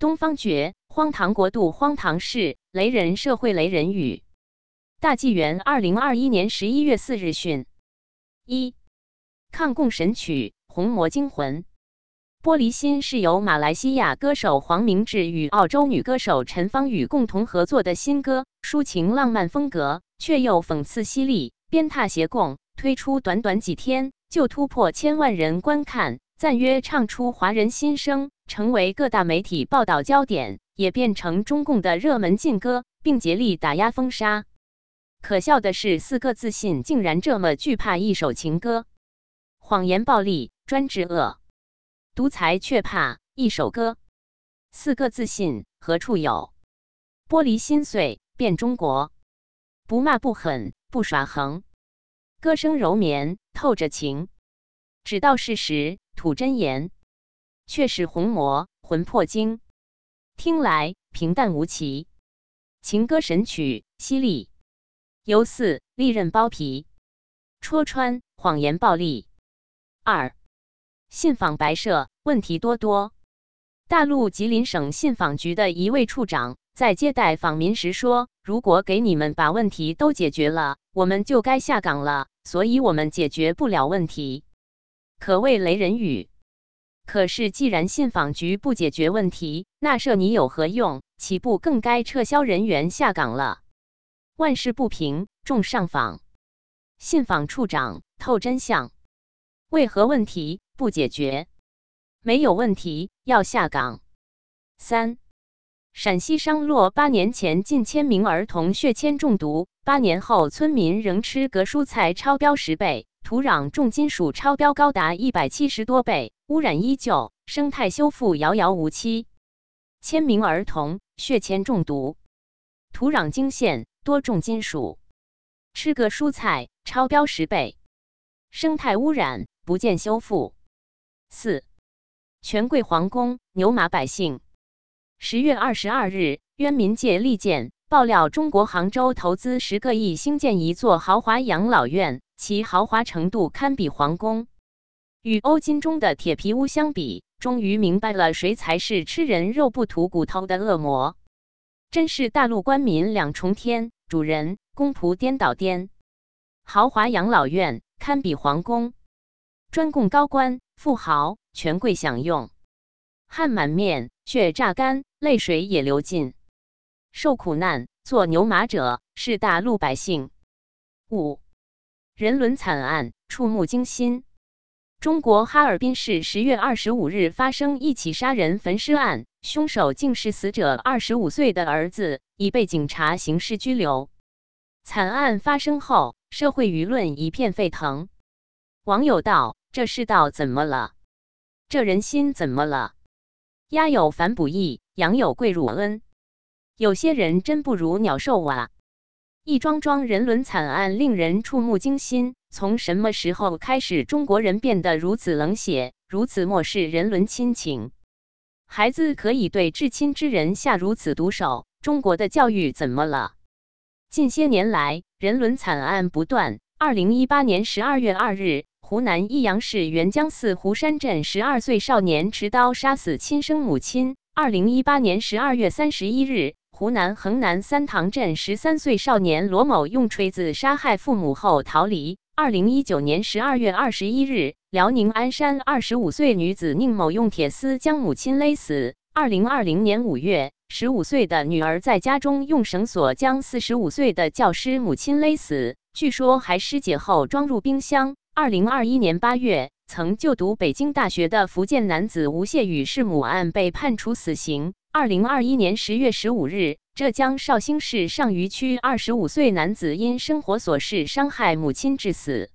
东方觉，荒唐国度，荒唐事，雷人社会，雷人语。大纪元二零二一年十一月四日讯：一，抗共神曲《红魔惊魂》。玻璃心是由马来西亚歌手黄明志与澳洲女歌手陈芳宇共同合作的新歌，抒情浪漫风格，却又讽刺犀利，鞭挞邪共。推出短短几天就突破千万人观看，赞曰唱出华人心声，成为各大媒体报道焦点，也变成中共的热门禁歌，并竭力打压封杀。可笑的是，四个自信竟然这么惧怕一首情歌，谎言、暴力、专制、恶。独裁却怕一首歌，四个自信何处有？玻璃心碎变中国，不骂不狠不耍横，歌声柔绵透着情，只道事实吐真言，却使红魔魂魄惊。听来平淡无奇，情歌神曲犀利，犹似利刃剥皮，戳穿谎言暴力。二。信访白社问题多多。大陆吉林省信访局的一位处长在接待访民时说：“如果给你们把问题都解决了，我们就该下岗了。所以我们解决不了问题，可谓雷人语。可是既然信访局不解决问题，那设你有何用？岂不更该撤销人员下岗了？万事不平，重上访。信访处长透真相，为何问题？”不解决，没有问题，要下岗。三，陕西商洛八年前近千名儿童血铅中毒，八年后村民仍吃隔蔬菜超标十倍，土壤重金属超标高达一百七十多倍，污染依旧，生态修复遥遥无期。千名儿童血铅中毒，土壤惊现多重金属，吃个蔬菜超标十倍，生态污染不见修复。四，权贵皇宫牛马百姓。十月二十二日，渊民界利剑爆料，中国杭州投资十个亿兴建一座豪华养老院，其豪华程度堪比皇宫。与欧金中的铁皮屋相比，终于明白了谁才是吃人肉不吐骨头的恶魔。真是大陆官民两重天，主人公仆颠倒颠。豪华养老院堪比皇宫，专供高官。富豪、权贵享用，汗满面，血榨干，泪水也流尽。受苦难、做牛马者是大陆百姓。五人伦惨案触目惊心。中国哈尔滨市十月二十五日发生一起杀人焚尸案，凶手竟是死者二十五岁的儿子，已被警察刑事拘留。惨案发生后，社会舆论一片沸腾。网友道。这世道怎么了？这人心怎么了？鸦有反哺义，羊有跪乳恩。有些人真不如鸟兽啊！一桩桩人伦惨案令人触目惊心。从什么时候开始，中国人变得如此冷血，如此漠视人伦亲情？孩子可以对至亲之人下如此毒手，中国的教育怎么了？近些年来，人伦惨案不断。二零一八年十二月二日。湖南益阳市沅江市湖山镇十二岁少年持刀杀死亲生母亲。二零一八年十二月三十一日，湖南衡南三塘镇十三岁少年罗某用锤子杀害父母后逃离。二零一九年十二月二十一日，辽宁鞍山二十五岁女子宁某用铁丝将母亲勒死。二零二零年五月，十五岁的女儿在家中用绳索将四十五岁的教师母亲勒死，据说还尸解后装入冰箱。二零二一年八月，曾就读北京大学的福建男子吴谢宇弑母案被判处死刑。二零二一年十月十五日，浙江绍兴市上虞区二十五岁男子因生活琐事伤害母亲致死。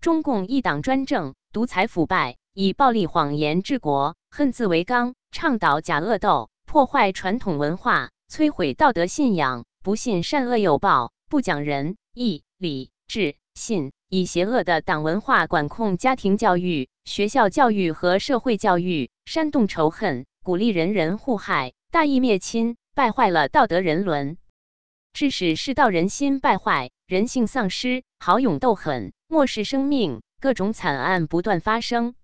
中共一党专政、独裁腐败，以暴力谎言治国，恨字为纲，倡导假恶斗，破坏传统文化，摧毁道德信仰，不信善恶有报，不讲仁义礼智信。以邪恶的党文化管控家庭教育、学校教育和社会教育，煽动仇恨，鼓励人人互害，大义灭亲，败坏了道德人伦，致使世道人心败坏，人性丧失，好勇斗狠，漠视生命，各种惨案不断发生。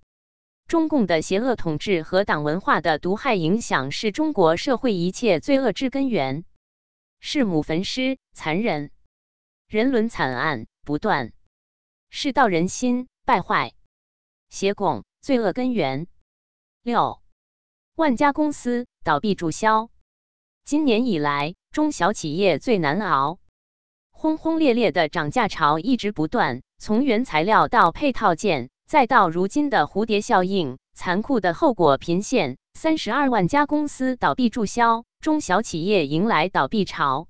中共的邪恶统治和党文化的毒害影响是中国社会一切罪恶之根源，弑母焚尸，残忍，人伦惨案不断，世道人心败坏，邪共罪恶根源。六，万家公司倒闭注销。今年以来，中小企业最难熬，轰轰烈烈的涨价潮一直不断，从原材料到配套件。再到如今的蝴蝶效应，残酷的后果频现，三十二万家公司倒闭注销，中小企业迎来倒闭潮。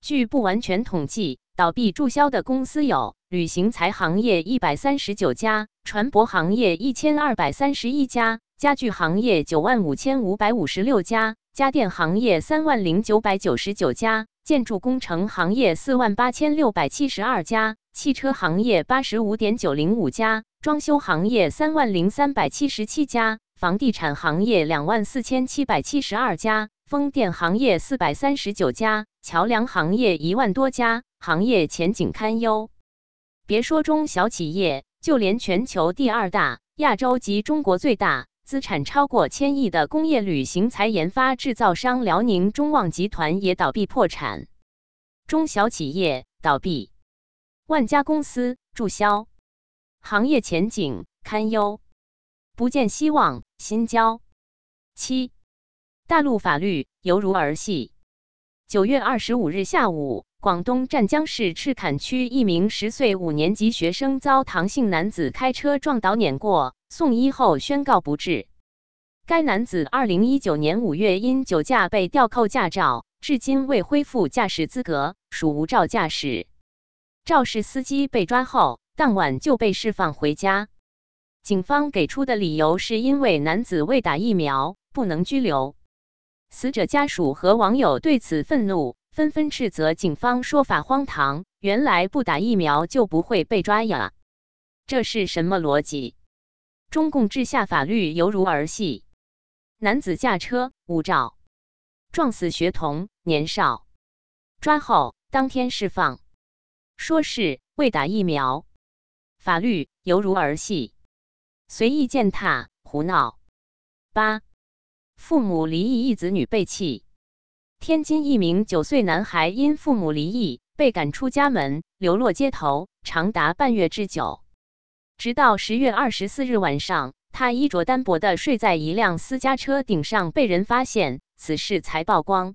据不完全统计，倒闭注销的公司有：旅行财行业一百三十九家，船舶行业一千二百三十一家，家具行业九万五千五百五十六家，家电行业三万零九百九十九家，建筑工程行业四万八千六百七十二家，汽车行业八十五点九零五家。装修行业三万零三百七十七家，房地产行业两万四千七百七十二家，风电行业四百三十九家，桥梁行业一万多家，行业前景堪忧。别说中小企业，就连全球第二大、亚洲及中国最大、资产超过千亿的工业旅行材研发制造商辽宁中旺集团也倒闭破产。中小企业倒闭，万家公司注销。行业前景堪忧，不见希望。新交七，大陆法律犹如儿戏。九月二十五日下午，广东湛江市赤坎区一名十岁五年级学生遭唐姓男子开车撞倒碾过，送医后宣告不治。该男子二零一九年五月因酒驾被吊扣驾照，至今未恢复驾驶资格，属无照驾驶。肇事司机被抓后。当晚就被释放回家。警方给出的理由是因为男子未打疫苗，不能拘留。死者家属和网友对此愤怒，纷纷斥责警方说法荒唐。原来不打疫苗就不会被抓呀？这是什么逻辑？中共治下法律犹如儿戏。男子驾车无照，撞死学童，年少，抓后当天释放，说是未打疫苗。法律犹如儿戏，随意践踏，胡闹。八，父母离异，一子女被弃。天津一名九岁男孩因父母离异，被赶出家门，流落街头，长达半月之久。直到十月二十四日晚上，他衣着单薄的睡在一辆私家车顶上，被人发现，此事才曝光。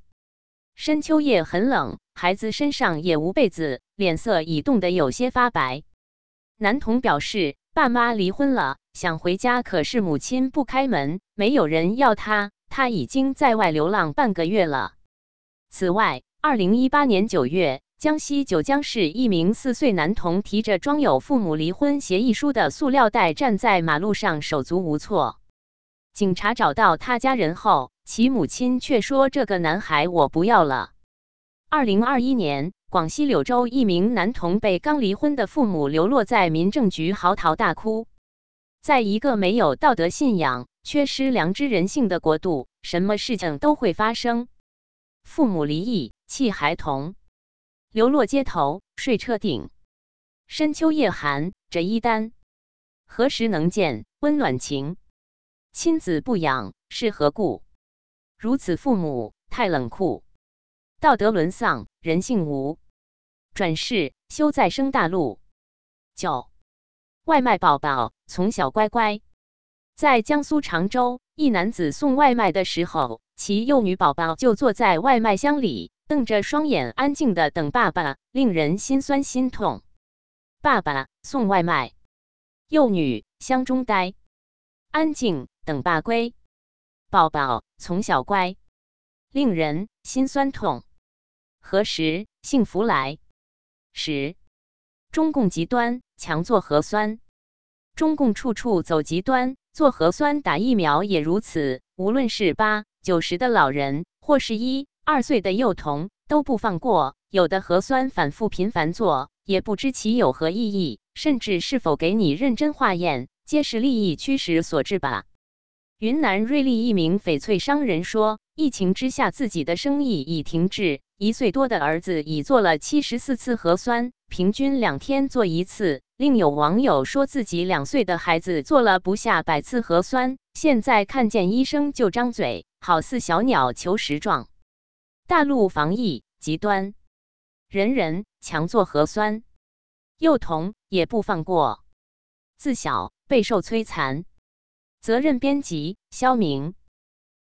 深秋夜很冷，孩子身上也无被子，脸色已冻得有些发白。男童表示，爸妈离婚了，想回家，可是母亲不开门，没有人要他，他已经在外流浪半个月了。此外，二零一八年九月，江西九江市一名四岁男童提着装有父母离婚协议书的塑料袋站在马路上，手足无措。警察找到他家人后，其母亲却说：“这个男孩我不要了。”二零二一年。广西柳州一名男童被刚离婚的父母流落在民政局，嚎啕大哭。在一个没有道德信仰、缺失良知人性的国度，什么事情都会发生。父母离异，弃孩童，流落街头，睡车顶。深秋夜寒，折衣单，何时能见温暖情？亲子不养，是何故？如此父母，太冷酷，道德沦丧，人性无。转世修再生大陆。九，外卖宝宝从小乖乖。在江苏常州，一男子送外卖的时候，其幼女宝宝就坐在外卖箱里，瞪着双眼，安静的等爸爸，令人心酸心痛。爸爸送外卖，幼女箱中呆，安静等爸归。宝宝从小乖，令人心酸痛。何时幸福来？十，中共极端强做核酸，中共处处走极端，做核酸、打疫苗也如此。无论是八九十的老人，或是一二岁的幼童，都不放过。有的核酸反复频繁做，也不知其有何意义，甚至是否给你认真化验，皆是利益驱使所致吧。云南瑞丽一名翡翠商人说，疫情之下，自己的生意已停滞。一岁多的儿子已做了七十四次核酸，平均两天做一次。另有网友说自己两岁的孩子做了不下百次核酸，现在看见医生就张嘴，好似小鸟求食状。大陆防疫极端，人人强做核酸，幼童也不放过，自小备受摧残。责任编辑：肖明。